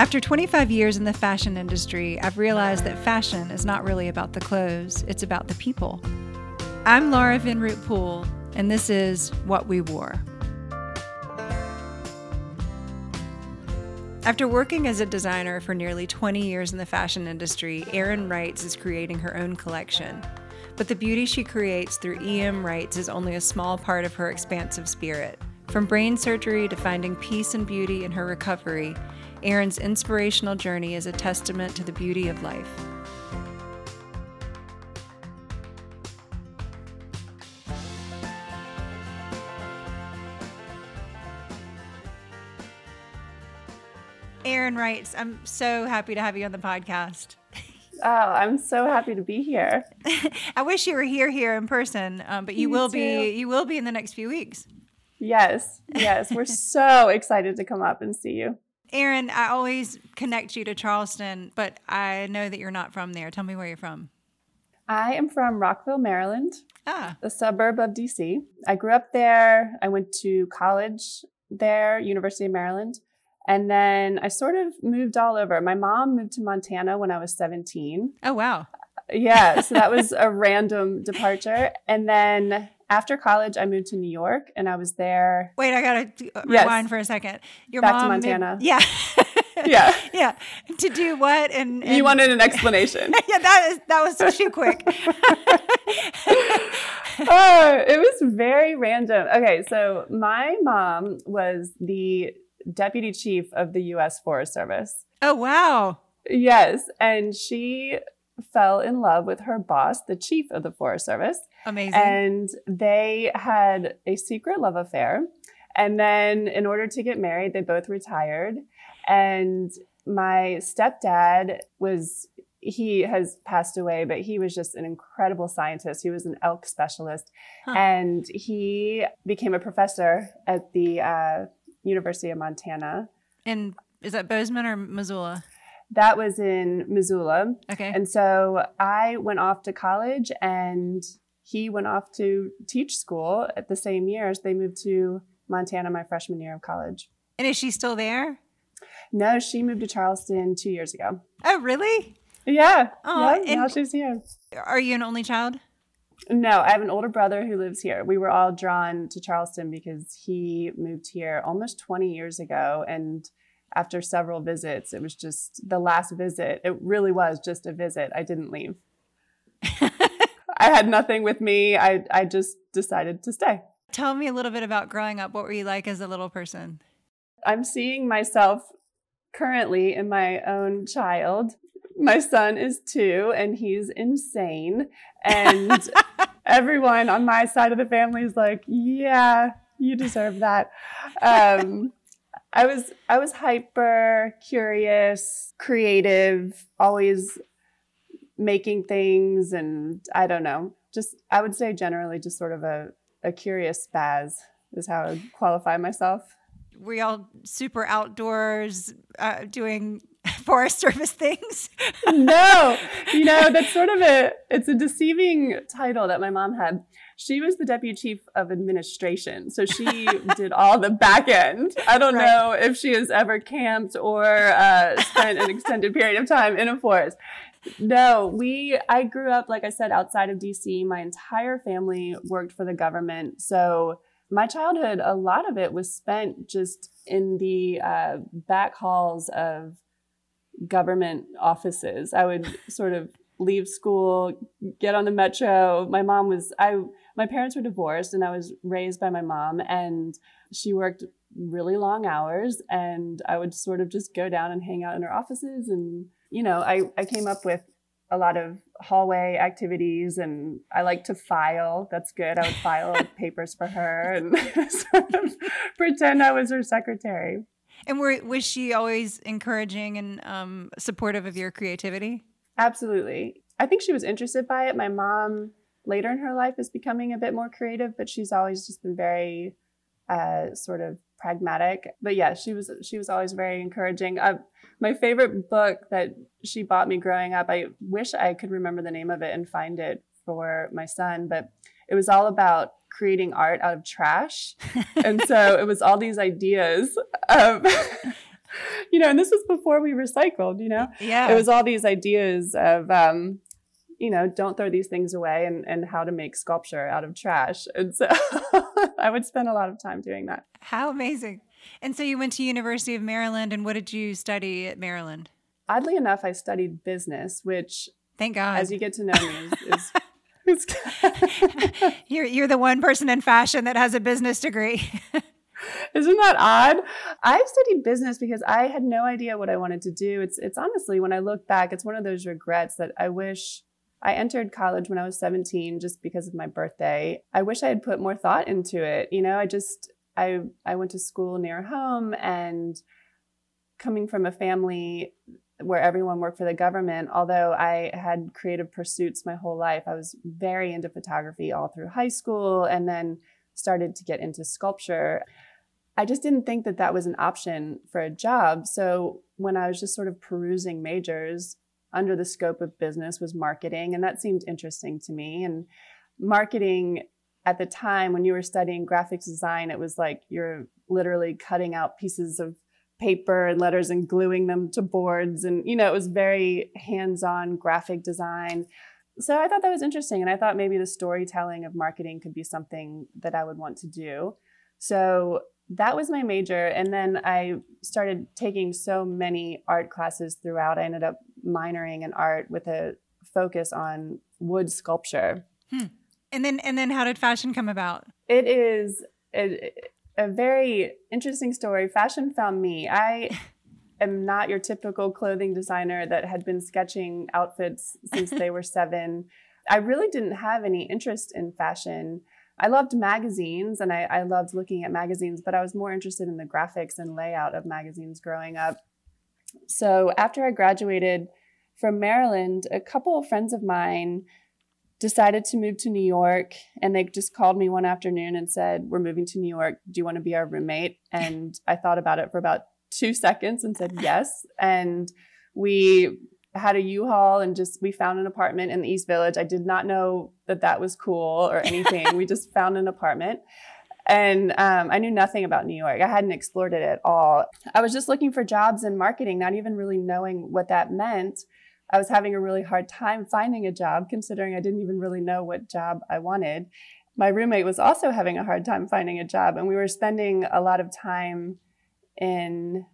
After 25 years in the fashion industry, I've realized that fashion is not really about the clothes, it's about the people. I'm Laura Vinroot Poole, and this is What We Wore. After working as a designer for nearly 20 years in the fashion industry, Erin Reitz is creating her own collection. But the beauty she creates through EM Reitz is only a small part of her expansive spirit. From brain surgery to finding peace and beauty in her recovery, Erin's inspirational journey is a testament to the beauty of life. Erin Reitz, I'm so happy to have you on the podcast. Oh, I'm so happy to be here. I wish you were here here in person, um, but you Me will too. be. You will be in the next few weeks. Yes, yes, we're so excited to come up and see you. Erin, I always connect you to Charleston, but I know that you're not from there. Tell me where you're from. I am from Rockville, Maryland, ah. a suburb of DC. I grew up there. I went to college there, University of Maryland. And then I sort of moved all over. My mom moved to Montana when I was 17. Oh, wow. Yeah. So that was a random departure. And then after college, I moved to New York and I was there. Wait, I got to uh, rewind yes. for a second. Your Back mom to Montana. Moved, yeah. yeah. Yeah. To do what? And, and, you wanted an explanation. yeah, that is that was too quick. oh, it was very random. Okay, so my mom was the deputy chief of the US Forest Service. Oh, wow. Yes, and she fell in love with her boss, the chief of the Forest Service. Amazing. And they had a secret love affair. And then, in order to get married, they both retired. And my stepdad was, he has passed away, but he was just an incredible scientist. He was an elk specialist. Huh. And he became a professor at the uh, University of Montana. And is that Bozeman or Missoula? That was in Missoula. Okay. And so I went off to college and he went off to teach school at the same year as they moved to Montana my freshman year of college. And is she still there? No, she moved to Charleston two years ago. Oh, really? Yeah. Oh, yeah, now she's here. Are you an only child? No, I have an older brother who lives here. We were all drawn to Charleston because he moved here almost 20 years ago. And after several visits, it was just the last visit. It really was just a visit. I didn't leave. I had nothing with me. I, I just decided to stay. Tell me a little bit about growing up. What were you like as a little person? I'm seeing myself currently in my own child. My son is two and he's insane. And everyone on my side of the family is like, yeah, you deserve that. Um, I was I was hyper curious, creative, always making things and I don't know. Just I would say generally just sort of a, a curious spaz is how I would qualify myself. We all super outdoors uh, doing Forest Service things? no, you know that's sort of a it's a deceiving title that my mom had. She was the deputy chief of administration, so she did all the back end. I don't right. know if she has ever camped or uh, spent an extended period of time in a forest. No, we, I grew up, like I said, outside of DC. My entire family worked for the government. So my childhood, a lot of it was spent just in the uh, back halls of government offices. I would sort of leave school, get on the metro. My mom was, I, my parents were divorced and I was raised by my mom and she worked really long hours and I would sort of just go down and hang out in her offices and you know, I, I came up with a lot of hallway activities and I like to file. That's good. I would file papers for her and sort of pretend I was her secretary. And were, was she always encouraging and um, supportive of your creativity? Absolutely. I think she was interested by it. My mom later in her life is becoming a bit more creative, but she's always just been very uh, sort of pragmatic. But yeah, she was she was always very encouraging. Uh, my favorite book that she bought me growing up, I wish I could remember the name of it and find it for my son, but it was all about creating art out of trash. and so it was all these ideas of you know, and this was before we recycled, you know? Yeah. It was all these ideas of, um, you know, don't throw these things away and, and how to make sculpture out of trash. And so I would spend a lot of time doing that. How amazing. And so you went to University of Maryland and what did you study at Maryland? Oddly enough, I studied business, which Thank God. as you get to know me is, is, is you're you're the one person in fashion that has a business degree. Isn't that odd? I studied business because I had no idea what I wanted to do. It's it's honestly when I look back, it's one of those regrets that I wish I entered college when I was 17 just because of my birthday. I wish I had put more thought into it. You know, I just I I went to school near home and coming from a family where everyone worked for the government, although I had creative pursuits my whole life, I was very into photography all through high school and then started to get into sculpture. I just didn't think that that was an option for a job. So when I was just sort of perusing majors, under the scope of business was marketing, and that seemed interesting to me. And marketing at the time when you were studying graphics design, it was like you're literally cutting out pieces of paper and letters and gluing them to boards. And, you know, it was very hands on graphic design. So I thought that was interesting. And I thought maybe the storytelling of marketing could be something that I would want to do. So that was my major. And then I started taking so many art classes throughout. I ended up minoring in art with a focus on wood sculpture. Hmm. And then and then how did fashion come about? It is a, a very interesting story. Fashion found me. I am not your typical clothing designer that had been sketching outfits since they were 7. I really didn't have any interest in fashion. I loved magazines and I, I, loved looking at magazines, but I was more interested in the graphics and layout of magazines growing up. So after I graduated from Maryland, a couple of friends of mine decided to move to New York and they just called me one afternoon and said, We're moving to New York. Do you want to be our roommate? And I thought about it for about two seconds and said yes. And we had a U-Haul and just we found an apartment in the East Village. I did not know that that was cool or anything. we just found an apartment. And um, I knew nothing about New York. I hadn't explored it at all. I was just looking for jobs in marketing, not even really knowing what that meant. I was having a really hard time finding a job, considering I didn't even really know what job I wanted. My roommate was also having a hard time finding a job, and we were spending a lot of time in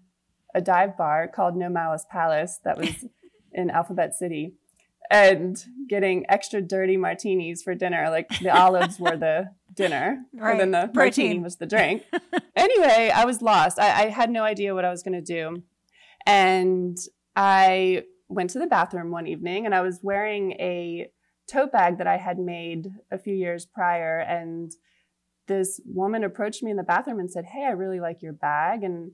a dive bar called No Malice Palace that was in Alphabet City and getting extra dirty martinis for dinner. Like the olives were the dinner, right. and then the Protein. martini was the drink. anyway, I was lost. I, I had no idea what I was going to do. And I went to the bathroom one evening and I was wearing a tote bag that I had made a few years prior. And this woman approached me in the bathroom and said, Hey, I really like your bag. And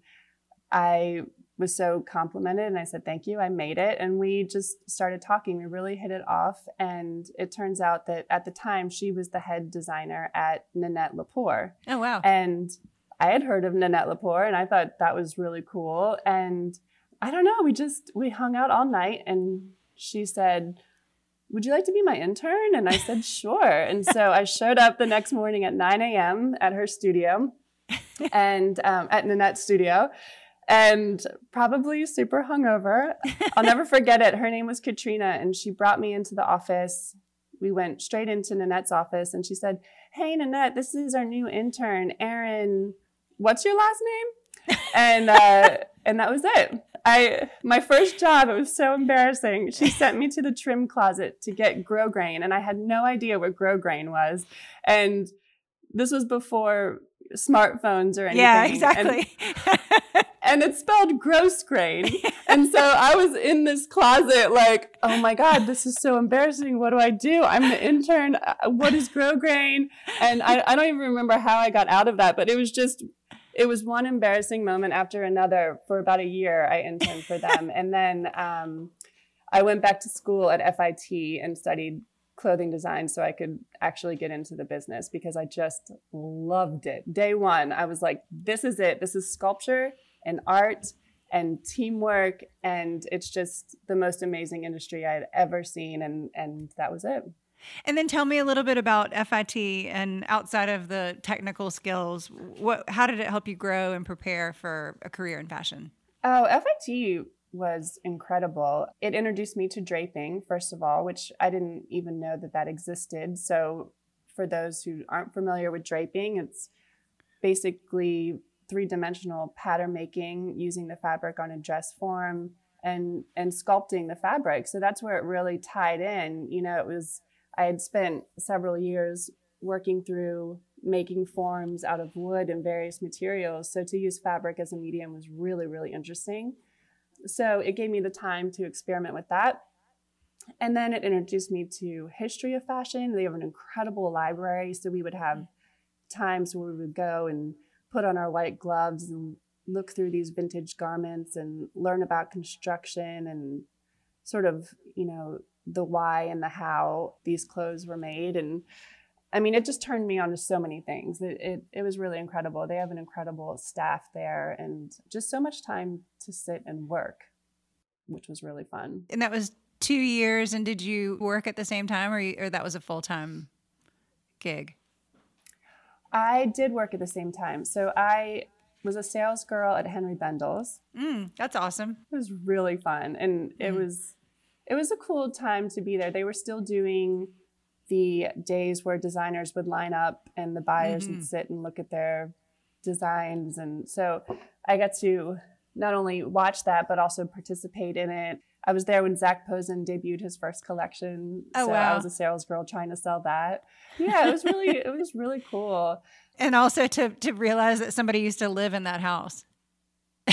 I was so complimented and I said, Thank you, I made it. And we just started talking. We really hit it off. And it turns out that at the time, she was the head designer at Nanette Lepore. Oh, wow. And I had heard of Nanette Lepore and I thought that was really cool. And I don't know, we just, we hung out all night and she said, would you like to be my intern? And I said, sure. And so I showed up the next morning at 9 a.m. at her studio and um, at Nanette's studio and probably super hungover. I'll never forget it. Her name was Katrina, and she brought me into the office. We went straight into Nanette's office, and she said, Hey, Nanette, this is our new intern, Erin. What's your last name? and uh, and that was it. I my first job. It was so embarrassing. She sent me to the trim closet to get grosgrain, and I had no idea what grosgrain was. And this was before smartphones or anything. Yeah, exactly. And, and it's spelled gross grain. and so I was in this closet like, oh my God, this is so embarrassing. What do I do? I'm the intern. What is what is grosgrain? And I, I don't even remember how I got out of that, but it was just, it was one embarrassing moment after another for about a year. I interned for them. and then um, I went back to school at FIT and studied clothing design so I could actually get into the business because I just loved it. Day one, I was like, this is it. This is sculpture and art and teamwork and it's just the most amazing industry I had ever seen and and that was it. And then tell me a little bit about FIT and outside of the technical skills, what how did it help you grow and prepare for a career in fashion? Oh, FIT was incredible. It introduced me to draping, first of all, which I didn't even know that that existed. So, for those who aren't familiar with draping, it's basically three dimensional pattern making using the fabric on a dress form and and sculpting the fabric. So that's where it really tied in. You know, it was I had spent several years working through making forms out of wood and various materials. So to use fabric as a medium was really, really interesting. So it gave me the time to experiment with that. And then it introduced me to history of fashion. They have an incredible library. So we would have times where we would go and put on our white gloves and look through these vintage garments and learn about construction and sort of, you know, the why and the how these clothes were made. And I mean, it just turned me on to so many things. It, it, it was really incredible. They have an incredible staff there and just so much time to sit and work, which was really fun. And that was two years. And did you work at the same time or, you, or that was a full time gig? I did work at the same time. So I was a sales girl at Henry Bendel's. Mm, that's awesome. It was really fun. And it mm. was it was a cool time to be there. They were still doing the days where designers would line up and the buyers mm-hmm. would sit and look at their designs. And so I got to not only watch that, but also participate in it. I was there when Zac Posen debuted his first collection. Oh, so wow. I was a sales girl trying to sell that. Yeah, it was really, it was really cool. And also to to realize that somebody used to live in that house.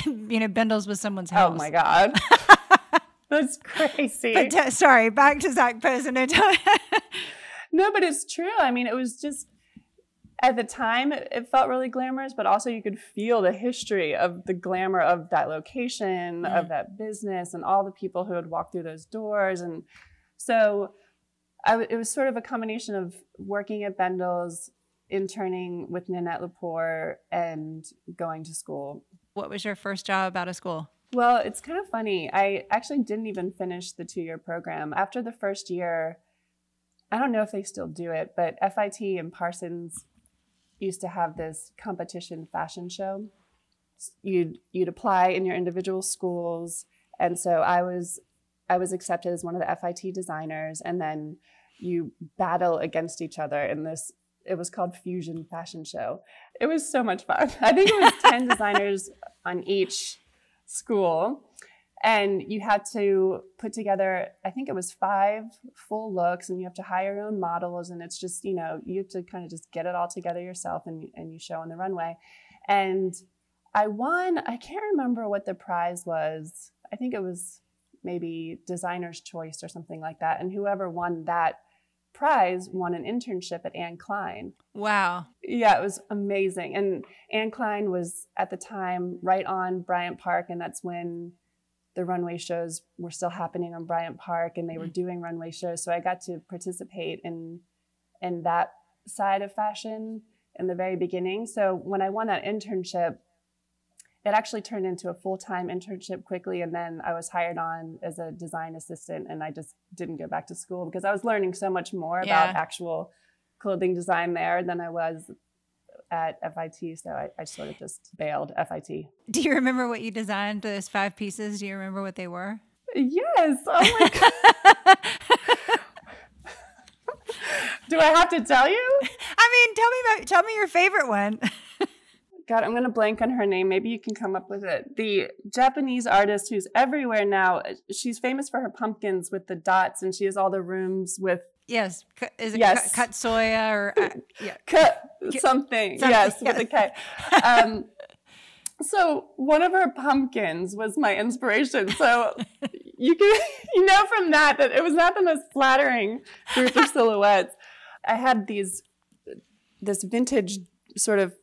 you know, Bendel's was someone's house. Oh my God. That's crazy. But t- sorry, back to Zac Posen. no, but it's true. I mean, it was just at the time it, it, felt really glamorous, but also you could feel the history of the glamour of that location, of that business, and all the people who had walked through those doors. And so I, it was sort of a combination of working at Bendel's, interning with Nanette Lepore, and going to school. What was your first job out of school? Well, it's kind of funny. I actually didn't even finish the two year program. After the first year, I don't know if they still do it, but FIT and Parsons used to have this competition fashion show. You'd you'd apply in your individual schools, and so I was I was accepted as one of the FIT designers, and then you battle against each other in this. It was called Fusion Fashion Show. It was so much fun. I think it was ten designers on each school, and you had to put together i think it was five full looks and you have to hire your own models and it's just you know you have to kind of just get it all together yourself and, and you show on the runway and i won i can't remember what the prize was i think it was maybe designer's choice or something like that and whoever won that prize won an internship at Anne Klein. Wow. Yeah, it was amazing. And Anne Klein was at the time right on Bryant Park, and that's when the runway shows were still happening on Bryant Park and they were mm. doing runway shows. So I got to participate in in that side of fashion in the very beginning. So when I won that internship, it actually turned into a full-time internship quickly and then I was hired on as a design assistant and I just didn't go back to school because I was learning so much more yeah. about actual clothing design there than I was at FIT, so I, I sort of just bailed FIT. Do you remember what you designed those five pieces? Do you remember what they were? Yes. Oh my god. Do I have to tell you? I mean, tell me about tell me your favorite one. God, I'm gonna blank on her name. Maybe you can come up with it. The Japanese artist who's everywhere now. She's famous for her pumpkins with the dots, and she has all the rooms with Yes. Is it yes. Katsuya or uh, yeah. Cut something. something. Yes, yes, with a K. Um, so one of her pumpkins was my inspiration. So you can you know from that that it was not the most flattering group of silhouettes. I had these this vintage sort of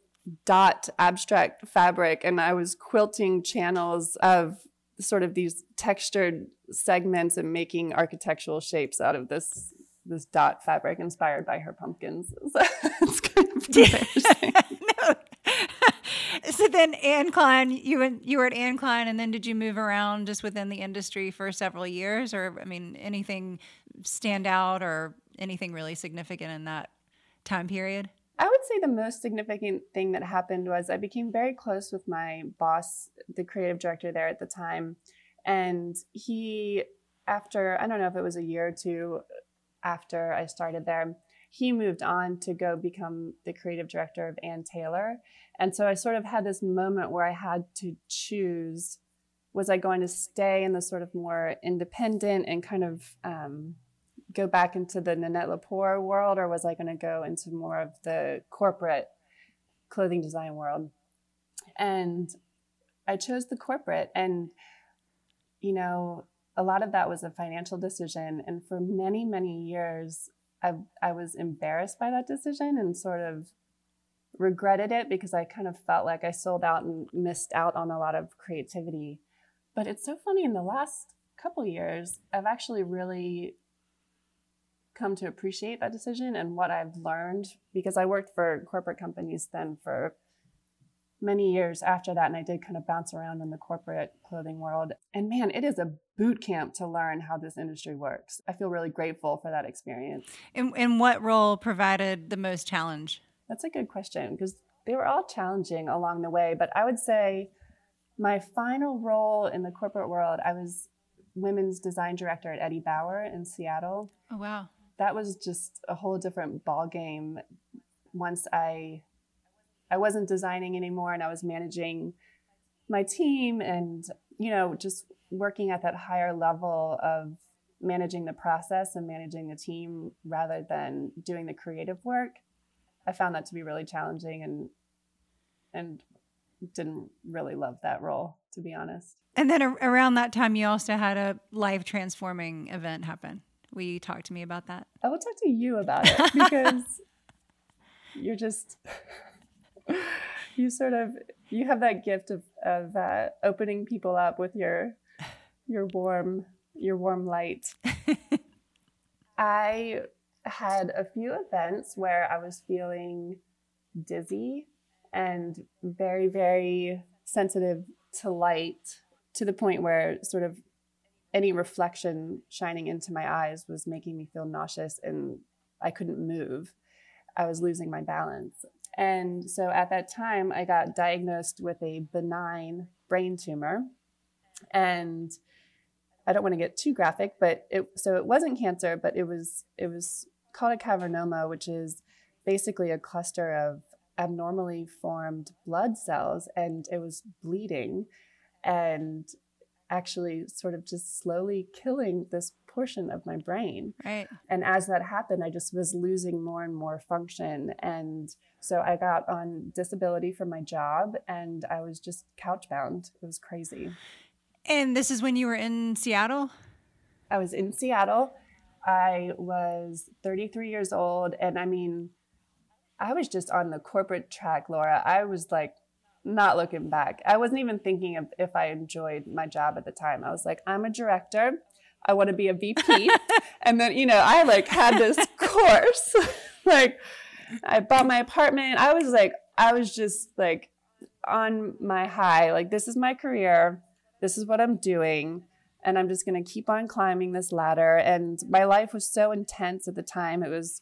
dot abstract fabric and I was quilting channels of sort of these textured segments and making architectural shapes out of this this dot fabric inspired by her pumpkins. So it's kind of no. so then Anne Klein, you you were at Anne Klein, and then did you move around just within the industry for several years, or I mean, anything stand out or anything really significant in that time period? I would say the most significant thing that happened was I became very close with my boss, the creative director there at the time. And he, after, I don't know if it was a year or two after I started there, he moved on to go become the creative director of Ann Taylor. And so I sort of had this moment where I had to choose was I going to stay in the sort of more independent and kind of um, go back into the Nanette Lepore world, or was I going to go into more of the corporate clothing design world? And I chose the corporate, and you know, a lot of that was a financial decision. And for many, many years, I, I was embarrassed by that decision and sort of regretted it because I kind of felt like I sold out and missed out on a lot of creativity. But it's so funny in the last couple years, I've actually really come to appreciate that decision and what I've learned because I worked for corporate companies then for many years after that and I did kind of bounce around in the corporate clothing world and man it is a boot camp to learn how this industry works. I feel really grateful for that experience. And, and what role provided the most challenge? That's a good question because they were all challenging along the way, but I would say my final role in the corporate world, I was women's design director at Eddie Bauer in Seattle. Oh wow that was just a whole different ball game once I I wasn't designing anymore and I was managing my team and you know just working at that higher level of managing the process and managing the team rather than doing the creative work. I found that to be really challenging and and didn't really love that role to be honest. And then around that time you also had a life transforming event happen. Will you talk to me about that? I will talk to you about it because you're just you sort of you have that gift of of uh, opening people up with your your warm your warm light. I had a few events where I was feeling dizzy and very very sensitive to light to the point where sort of any reflection shining into my eyes was making me feel nauseous and I couldn't move. I was losing my balance. And so at that time, I got diagnosed with a benign brain tumor. And I don't want to get too graphic, but it so it wasn't cancer, but it was it was called a cavernoma, which is basically a cluster of abnormally formed blood cells and it was bleeding and actually sort of just slowly killing this portion of my brain. Right. And as that happened, I just was losing more and more function. And so I got on disability from my job and I was just couch bound. It was crazy. And this is when you were in Seattle? I was in Seattle. I was 33 years old. And I mean, I was just on the corporate track, Laura. I was like not looking back. I wasn't even thinking of if I enjoyed my job at the time. I was like, I'm a director. I want to be a VP. and then, you know, I like had this course. like I bought my apartment. I was like, I was just like on my high. Like, this is my career. This is what I'm doing. And I'm just going to keep on climbing this ladder. And my life was so intense at the time. It was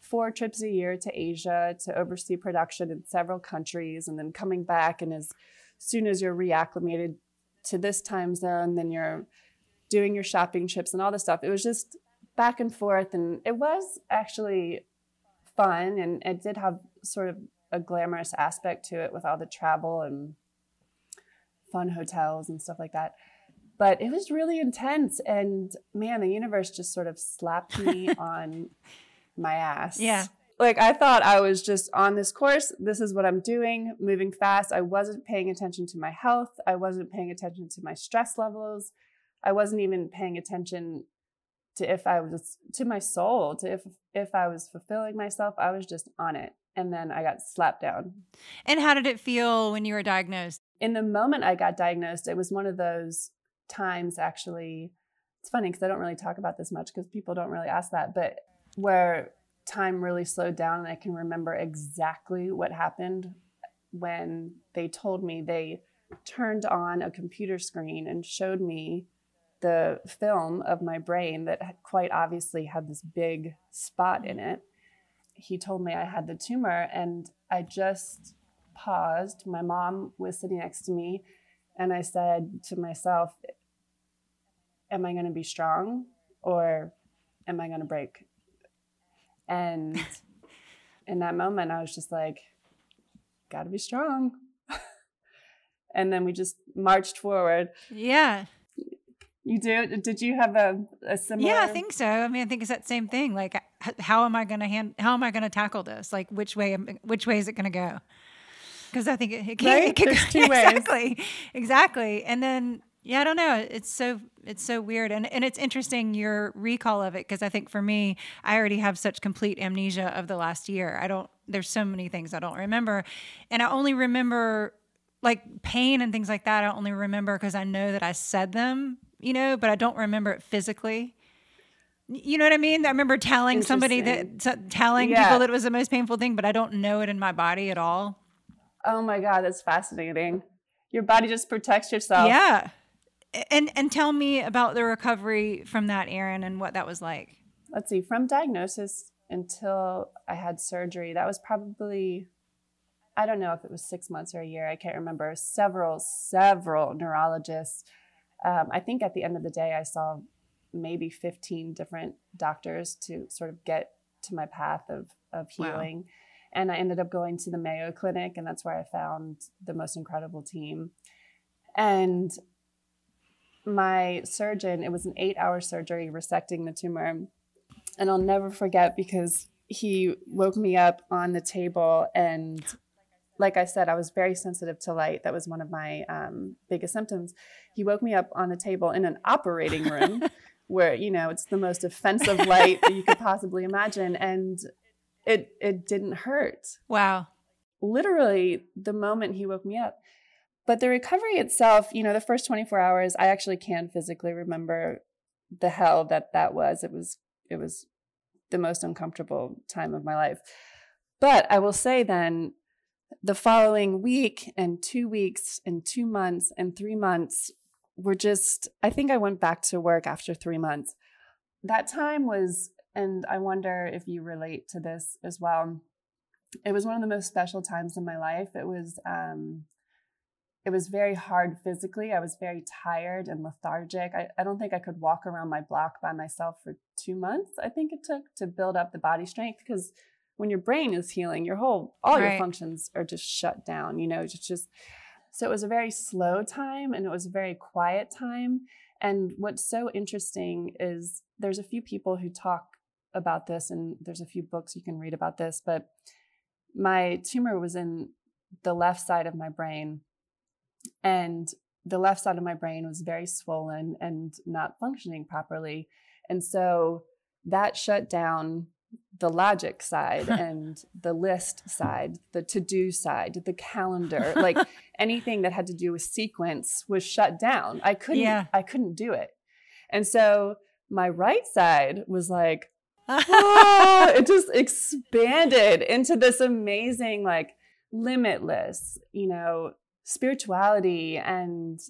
four trips a year to Asia to oversee production in several countries and then coming back. And as soon as you're reacclimated to this time zone, then you're doing your shopping trips and all this stuff. It was just back and forth. And it was actually fun. And it did have sort of a glamorous aspect to it with all the travel and fun hotels and stuff like that but it was really intense and man the universe just sort of slapped me on my ass. Yeah. Like I thought I was just on this course. This is what I'm doing, moving fast. I wasn't paying attention to my health. I wasn't paying attention to my stress levels. I wasn't even paying attention to if I was to my soul, to if if I was fulfilling myself. I was just on it. And then I got slapped down. And how did it feel when you were diagnosed? In the moment I got diagnosed, it was one of those times actually. It's funny because I don't really talk about this much because people don't really ask that, but where time really slowed down and I can remember exactly what happened when they told me they turned on a computer screen and showed me the film of my brain that quite obviously had this big spot in it. he told me I had the tumor, and I just paused. My mom was sitting next to me, and I said to myself, Am I going to be strong or am I going to break? And in that moment, I was just like, Gotta be strong. and then we just marched forward. Yeah. You do? Did you have a, a similar? Yeah, I think so. I mean, I think it's that same thing. Like, how am I going to hand? How am I going to tackle this? Like, which way? Which way is it going to go? Because I think it, it can. Right? It can There's two exactly, ways. Exactly. Exactly. And then, yeah, I don't know. It's so it's so weird, and and it's interesting your recall of it because I think for me, I already have such complete amnesia of the last year. I don't. There's so many things I don't remember, and I only remember like pain and things like that. I only remember because I know that I said them you know, but I don't remember it physically. You know what I mean? I remember telling somebody that telling yeah. people that it was the most painful thing, but I don't know it in my body at all. Oh my god, that's fascinating. Your body just protects yourself. Yeah. And and tell me about the recovery from that, Erin, and what that was like. Let's see. From diagnosis until I had surgery, that was probably I don't know if it was 6 months or a year. I can't remember. Several several neurologists um, I think at the end of the day, I saw maybe 15 different doctors to sort of get to my path of, of healing. Wow. And I ended up going to the Mayo Clinic, and that's where I found the most incredible team. And my surgeon, it was an eight hour surgery resecting the tumor. And I'll never forget because he woke me up on the table and like I said, I was very sensitive to light. That was one of my um, biggest symptoms. He woke me up on a table in an operating room where, you know, it's the most offensive light that you could possibly imagine. And it, it didn't hurt. Wow. Literally, the moment he woke me up. But the recovery itself, you know, the first 24 hours, I actually can physically remember the hell that that was. It was, it was the most uncomfortable time of my life. But I will say then, the following week and two weeks and two months and three months were just, I think I went back to work after three months. That time was, and I wonder if you relate to this as well. It was one of the most special times in my life. It was, um, it was very hard physically. I was very tired and lethargic. I, I don't think I could walk around my block by myself for two months. I think it took to build up the body strength because when your brain is healing, your whole all right. your functions are just shut down. You know, just just so it was a very slow time and it was a very quiet time. And what's so interesting is there's a few people who talk about this, and there's a few books you can read about this. But my tumor was in the left side of my brain, and the left side of my brain was very swollen and not functioning properly. And so that shut down the logic side and the list side, the to do side, the calendar, like anything that had to do with sequence was shut down. I couldn't yeah. I couldn't do it. And so my right side was like it just expanded into this amazing like limitless, you know, spirituality and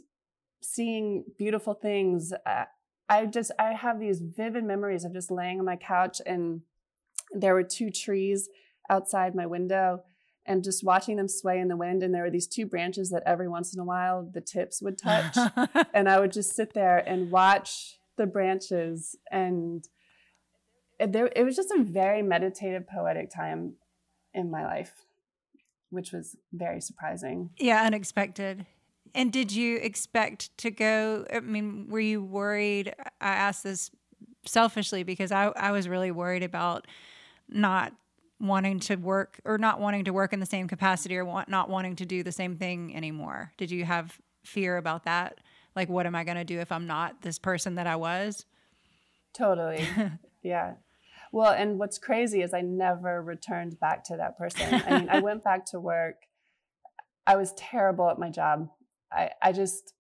seeing beautiful things. I just I have these vivid memories of just laying on my couch and there were two trees outside my window and just watching them sway in the wind. And there were these two branches that every once in a while the tips would touch. and I would just sit there and watch the branches. And it, there, it was just a very meditative, poetic time in my life, which was very surprising. Yeah, unexpected. And did you expect to go? I mean, were you worried? I asked this selfishly because I, I was really worried about not wanting to work or not wanting to work in the same capacity or want, not wanting to do the same thing anymore? Did you have fear about that? Like, what am I going to do if I'm not this person that I was? Totally. yeah. Well, and what's crazy is I never returned back to that person. I mean, I went back to work. I was terrible at my job. I, I just,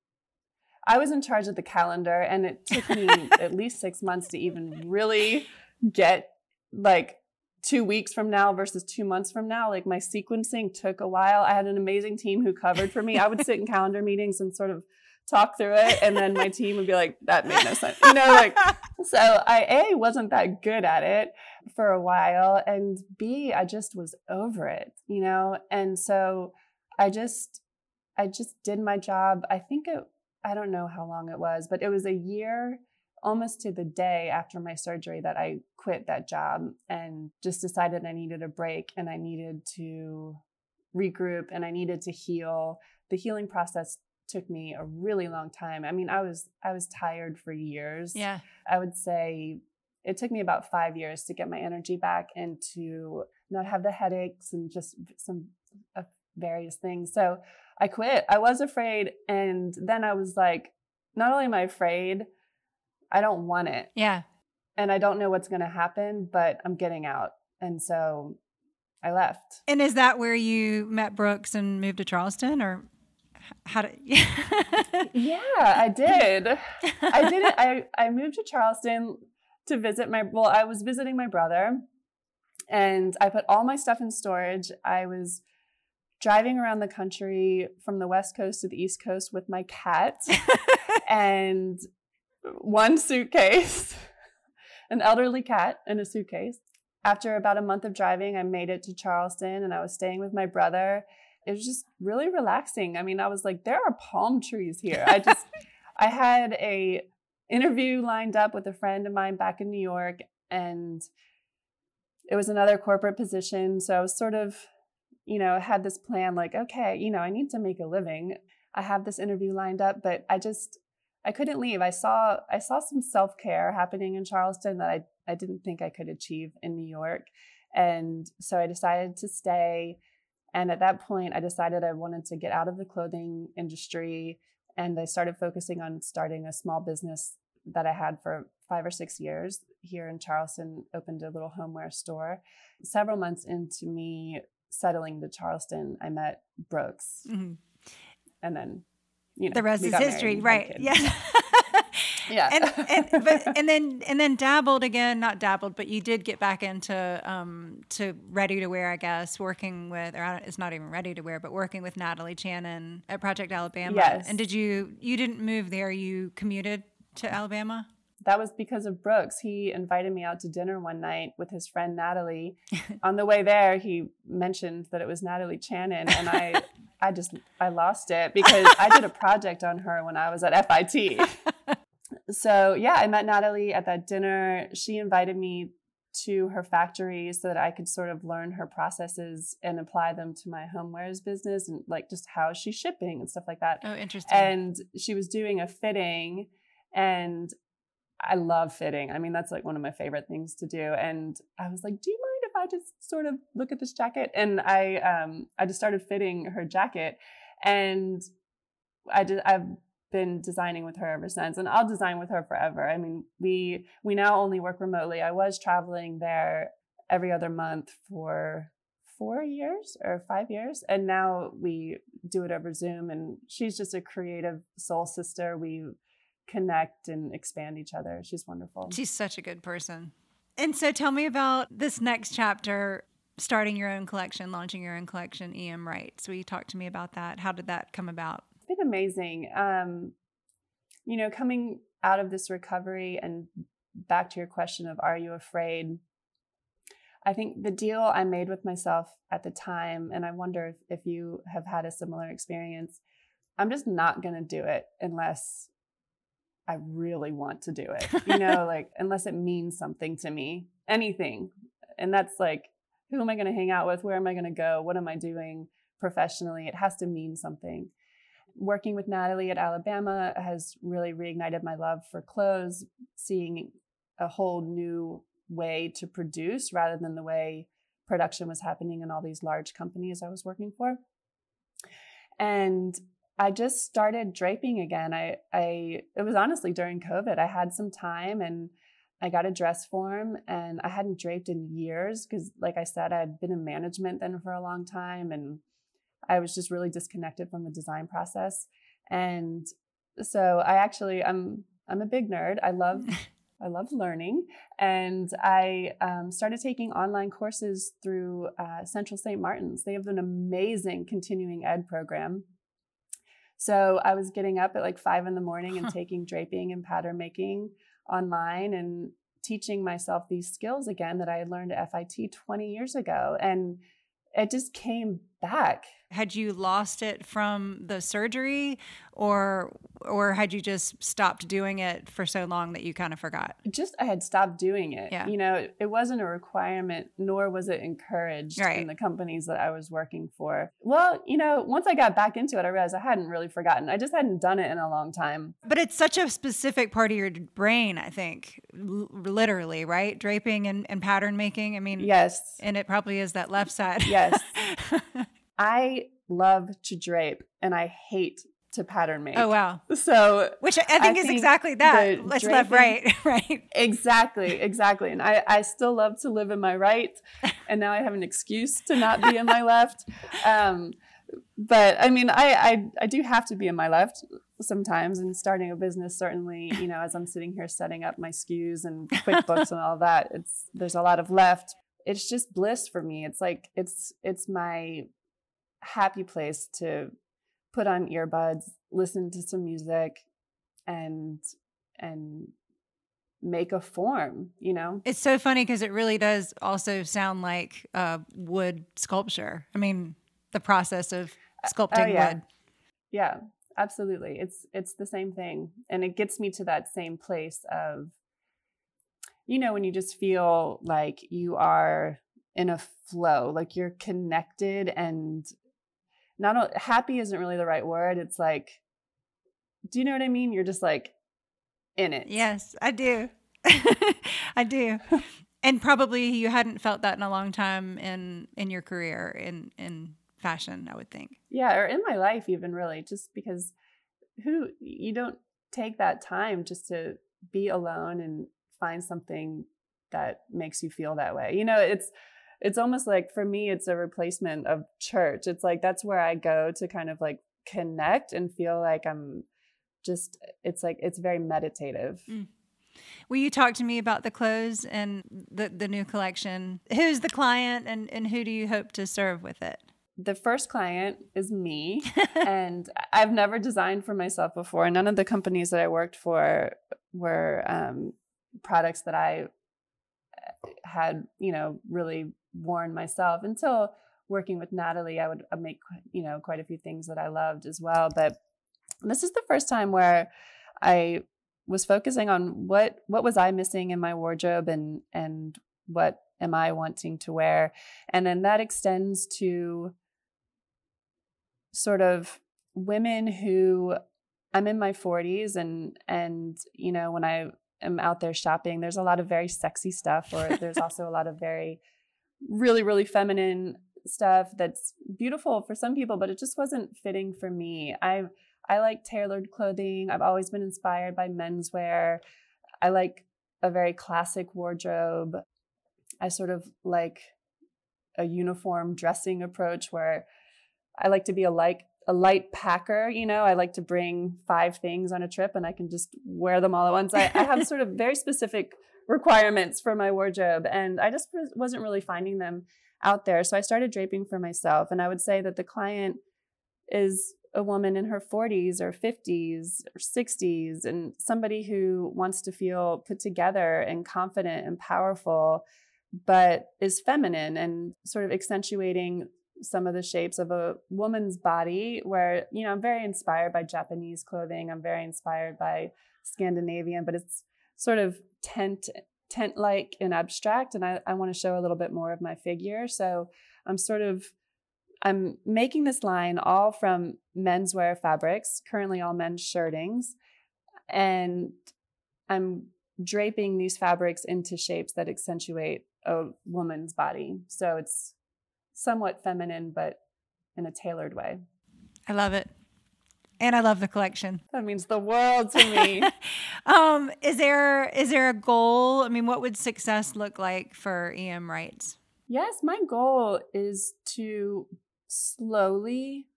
I was in charge of the calendar, and it took me at least six months to even really get like two weeks from now versus two months from now. Like my sequencing took a while. I had an amazing team who covered for me. I would sit in calendar meetings and sort of talk through it and then my team would be like that made no sense you know like so i a wasn't that good at it for a while and b i just was over it you know and so i just i just did my job i think it i don't know how long it was but it was a year almost to the day after my surgery that i quit that job and just decided i needed a break and i needed to regroup and i needed to heal the healing process took me a really long time. I mean, I was I was tired for years. Yeah. I would say it took me about 5 years to get my energy back and to not have the headaches and just some uh, various things. So, I quit. I was afraid and then I was like not only am I afraid, I don't want it. Yeah. And I don't know what's going to happen, but I'm getting out. And so I left. And is that where you met Brooks and moved to Charleston or how did yeah i did i did it I, I moved to charleston to visit my well i was visiting my brother and i put all my stuff in storage i was driving around the country from the west coast to the east coast with my cat and one suitcase an elderly cat in a suitcase after about a month of driving i made it to charleston and i was staying with my brother it was just really relaxing. I mean, I was like, there are palm trees here. I just, I had a interview lined up with a friend of mine back in New York, and it was another corporate position. So I was sort of, you know, had this plan like, okay, you know, I need to make a living. I have this interview lined up, but I just, I couldn't leave. I saw, I saw some self care happening in Charleston that I, I didn't think I could achieve in New York, and so I decided to stay and at that point, I decided I wanted to get out of the clothing industry. And I started focusing on starting a small business that I had for five or six years here in Charleston, opened a little homeware store. Several months into me settling to Charleston, I met Brooks. Mm-hmm. And then, you know, the rest is history, right? Yeah. yeah. and, and, but, and then and then dabbled again, not dabbled, but you did get back into um, to ready to wear, I guess, working with or it's not even ready to wear, but working with Natalie Chanin at Project Alabama. Yes. And did you you didn't move there? You commuted to Alabama. That was because of Brooks. He invited me out to dinner one night with his friend Natalie. On the way there, he mentioned that it was Natalie Chanin, and I, I just I lost it because I did a project on her when I was at FIT so yeah, I met Natalie at that dinner. She invited me to her factory so that I could sort of learn her processes and apply them to my homewares business and like just how she's shipping and stuff like that. Oh, interesting. And she was doing a fitting and I love fitting. I mean, that's like one of my favorite things to do. And I was like, "Do you mind if I just sort of look at this jacket?" And I um I just started fitting her jacket and I did I've been designing with her ever since and I'll design with her forever. I mean, we we now only work remotely. I was traveling there every other month for 4 years or 5 years and now we do it over Zoom and she's just a creative soul sister. We connect and expand each other. She's wonderful. She's such a good person. And so tell me about this next chapter starting your own collection, launching your own collection, EM Reitz. Will you talk to me about that? How did that come about? It's been amazing. Um, you know, coming out of this recovery and back to your question of are you afraid? I think the deal I made with myself at the time, and I wonder if, if you have had a similar experience, I'm just not going to do it unless I really want to do it. You know, like unless it means something to me, anything. And that's like, who am I going to hang out with? Where am I going to go? What am I doing professionally? It has to mean something working with Natalie at Alabama has really reignited my love for clothes, seeing a whole new way to produce rather than the way production was happening in all these large companies I was working for. And I just started draping again. I, I it was honestly during COVID. I had some time and I got a dress form and I hadn't draped in years because like I said, I had been in management then for a long time and I was just really disconnected from the design process. And so I actually I'm I'm a big nerd. I love I love learning, and I um, started taking online courses through uh, Central St. Martin's. They have an amazing continuing ed program. So I was getting up at like five in the morning and taking draping and pattern making online and teaching myself these skills again that I had learned at FIT 20 years ago. And it just came back. Had you lost it from the surgery or or had you just stopped doing it for so long that you kind of forgot? Just I had stopped doing it. Yeah. You know, it wasn't a requirement nor was it encouraged right. in the companies that I was working for. Well, you know, once I got back into it, I realized I hadn't really forgotten. I just hadn't done it in a long time. But it's such a specific part of your brain, I think, l- literally, right? Draping and, and pattern making. I mean, yes. And it probably is that left side. Yes. I love to drape and I hate to pattern make. Oh wow! So, which I think I is think exactly that. It's left, right, right. Exactly, exactly. And I, I still love to live in my right, and now I have an excuse to not be in my left. Um, but I mean, I, I I do have to be in my left sometimes. And starting a business, certainly, you know, as I'm sitting here setting up my SKUs and QuickBooks and all that, it's there's a lot of left. It's just bliss for me. It's like it's it's my happy place to put on earbuds, listen to some music, and and make a form, you know? It's so funny because it really does also sound like uh, wood sculpture. I mean, the process of sculpting oh, yeah. wood. Yeah, absolutely. It's it's the same thing. And it gets me to that same place of you know, when you just feel like you are in a flow, like you're connected and not happy isn't really the right word. It's like, do you know what I mean? You're just like in it. Yes, I do. I do. and probably you hadn't felt that in a long time in in your career in in fashion, I would think. Yeah, or in my life even really, just because who you don't take that time just to be alone and find something that makes you feel that way. You know, it's it's almost like for me it's a replacement of church it's like that's where i go to kind of like connect and feel like i'm just it's like it's very meditative mm. Will you talk to me about the clothes and the, the new collection? Who's the client and, and who do you hope to serve with it? The first client is me, and I've never designed for myself before. None of the companies that I worked for were um, products that I had, you know, really worn myself until working with Natalie. I would uh, make you know quite a few things that I loved as well. But this is the first time where I was focusing on what what was I missing in my wardrobe and and what am I wanting to wear, and then that extends to sort of women who I'm in my 40s and and you know when I am out there shopping there's a lot of very sexy stuff or there's also a lot of very really, really feminine stuff that's beautiful for some people, but it just wasn't fitting for me. I I like tailored clothing. I've always been inspired by menswear. I like a very classic wardrobe. I sort of like a uniform dressing approach where I like to be a like a light packer, you know, I like to bring five things on a trip and I can just wear them all at once. I, I have sort of very specific requirements for my wardrobe. And I just wasn't really finding them out there. So I started draping for myself. And I would say that the client is a woman in her 40s or 50s or 60s and somebody who wants to feel put together and confident and powerful, but is feminine and sort of accentuating some of the shapes of a woman's body where you know i'm very inspired by japanese clothing i'm very inspired by scandinavian but it's sort of tent tent like and abstract and I, I want to show a little bit more of my figure. So i'm sort of i'm making this line all from menswear fabrics currently all men's shirtings and i'm draping these fabrics into shapes that accentuate a woman's body. So it's somewhat feminine but in a tailored way. I love it and I love the collection. That means the world to me. um, is there is there a goal? I mean, what would success look like for EM Reitz? Yes, my goal is to slowly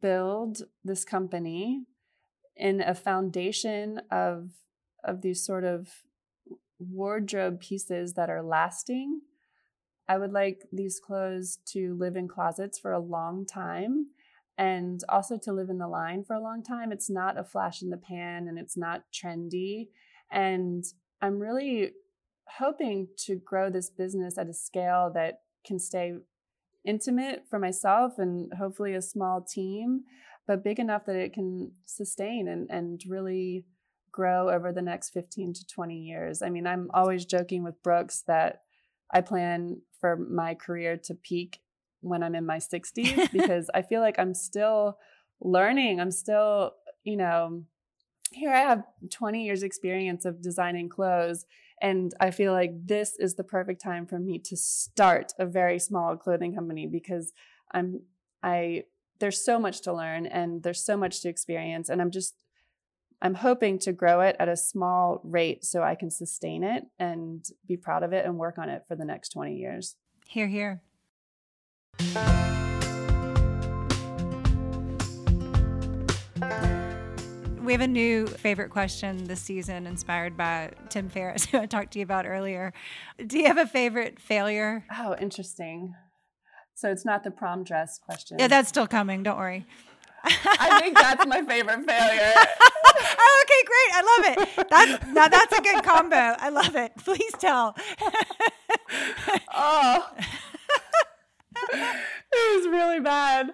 build this company in a foundation of of these sort of wardrobe pieces that are lasting. I would like these clothes to live in closets for a long time and also to live in the line for a long time. It's not a flash in the pan and it's not trendy. And I'm really hoping to grow this business at a scale that can stay intimate for myself and hopefully a small team, but big enough that it can sustain and, and really grow over the next 15 to 20 years. I mean, I'm always joking with Brooks that I plan for my career to peak when I'm in my 60s because I feel like I'm still learning. I'm still, you know, here I have 20 years experience of designing clothes and I feel like this is the perfect time for me to start a very small clothing company because I'm I there's so much to learn and there's so much to experience and I'm just I'm hoping to grow it at a small rate so I can sustain it and be proud of it and work on it for the next 20 years. Here, here. We have a new favorite question this season inspired by Tim Ferriss, who I talked to you about earlier. Do you have a favorite failure? Oh, interesting. So it's not the prom dress question. Yeah, that's still coming. Don't worry. I think that's my favorite failure. oh, okay, great. I love it. That's now that's a good combo. I love it. Please tell. oh. it was really bad.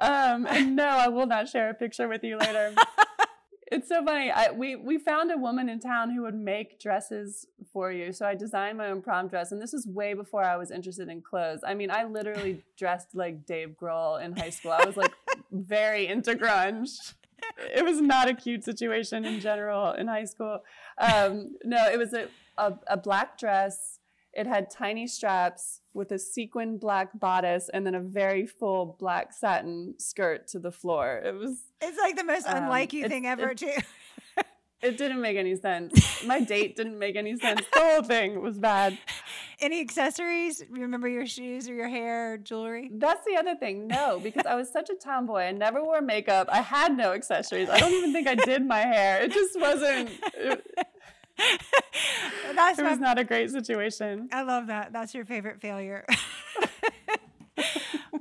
Um, and no, I will not share a picture with you later. it's so funny. I, we we found a woman in town who would make dresses for you. So I designed my own prom dress, and this was way before I was interested in clothes. I mean, I literally dressed like Dave Grohl in high school. I was like very into grunge. It was not a cute situation in general in high school. Um, no, it was a, a, a black dress. It had tiny straps with a sequin black bodice and then a very full black satin skirt to the floor. It was. It's like the most um, unlike you thing ever, it, too. it didn't make any sense. My date didn't make any sense. The whole thing was bad. Any accessories? Remember your shoes or your hair, or jewelry? That's the other thing. No, because I was such a tomboy. I never wore makeup. I had no accessories. I don't even think I did my hair. It just wasn't. It, That's it was my, not a great situation. I love that. That's your favorite failure.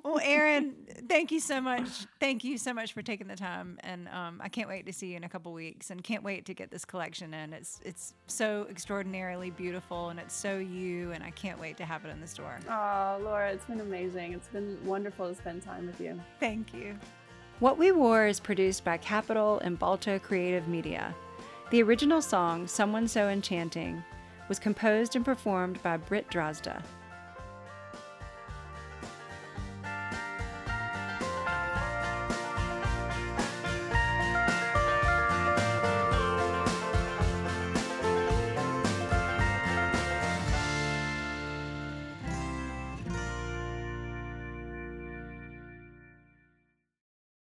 well, Erin, thank you so much. Thank you so much for taking the time, and um, I can't wait to see you in a couple weeks, and can't wait to get this collection in. It's it's so extraordinarily beautiful, and it's so you, and I can't wait to have it in the store. Oh, Laura, it's been amazing. It's been wonderful to spend time with you. Thank you. What We Wore is produced by Capital and Balto Creative Media. The original song, Someone So Enchanting, was composed and performed by Britt Drozda.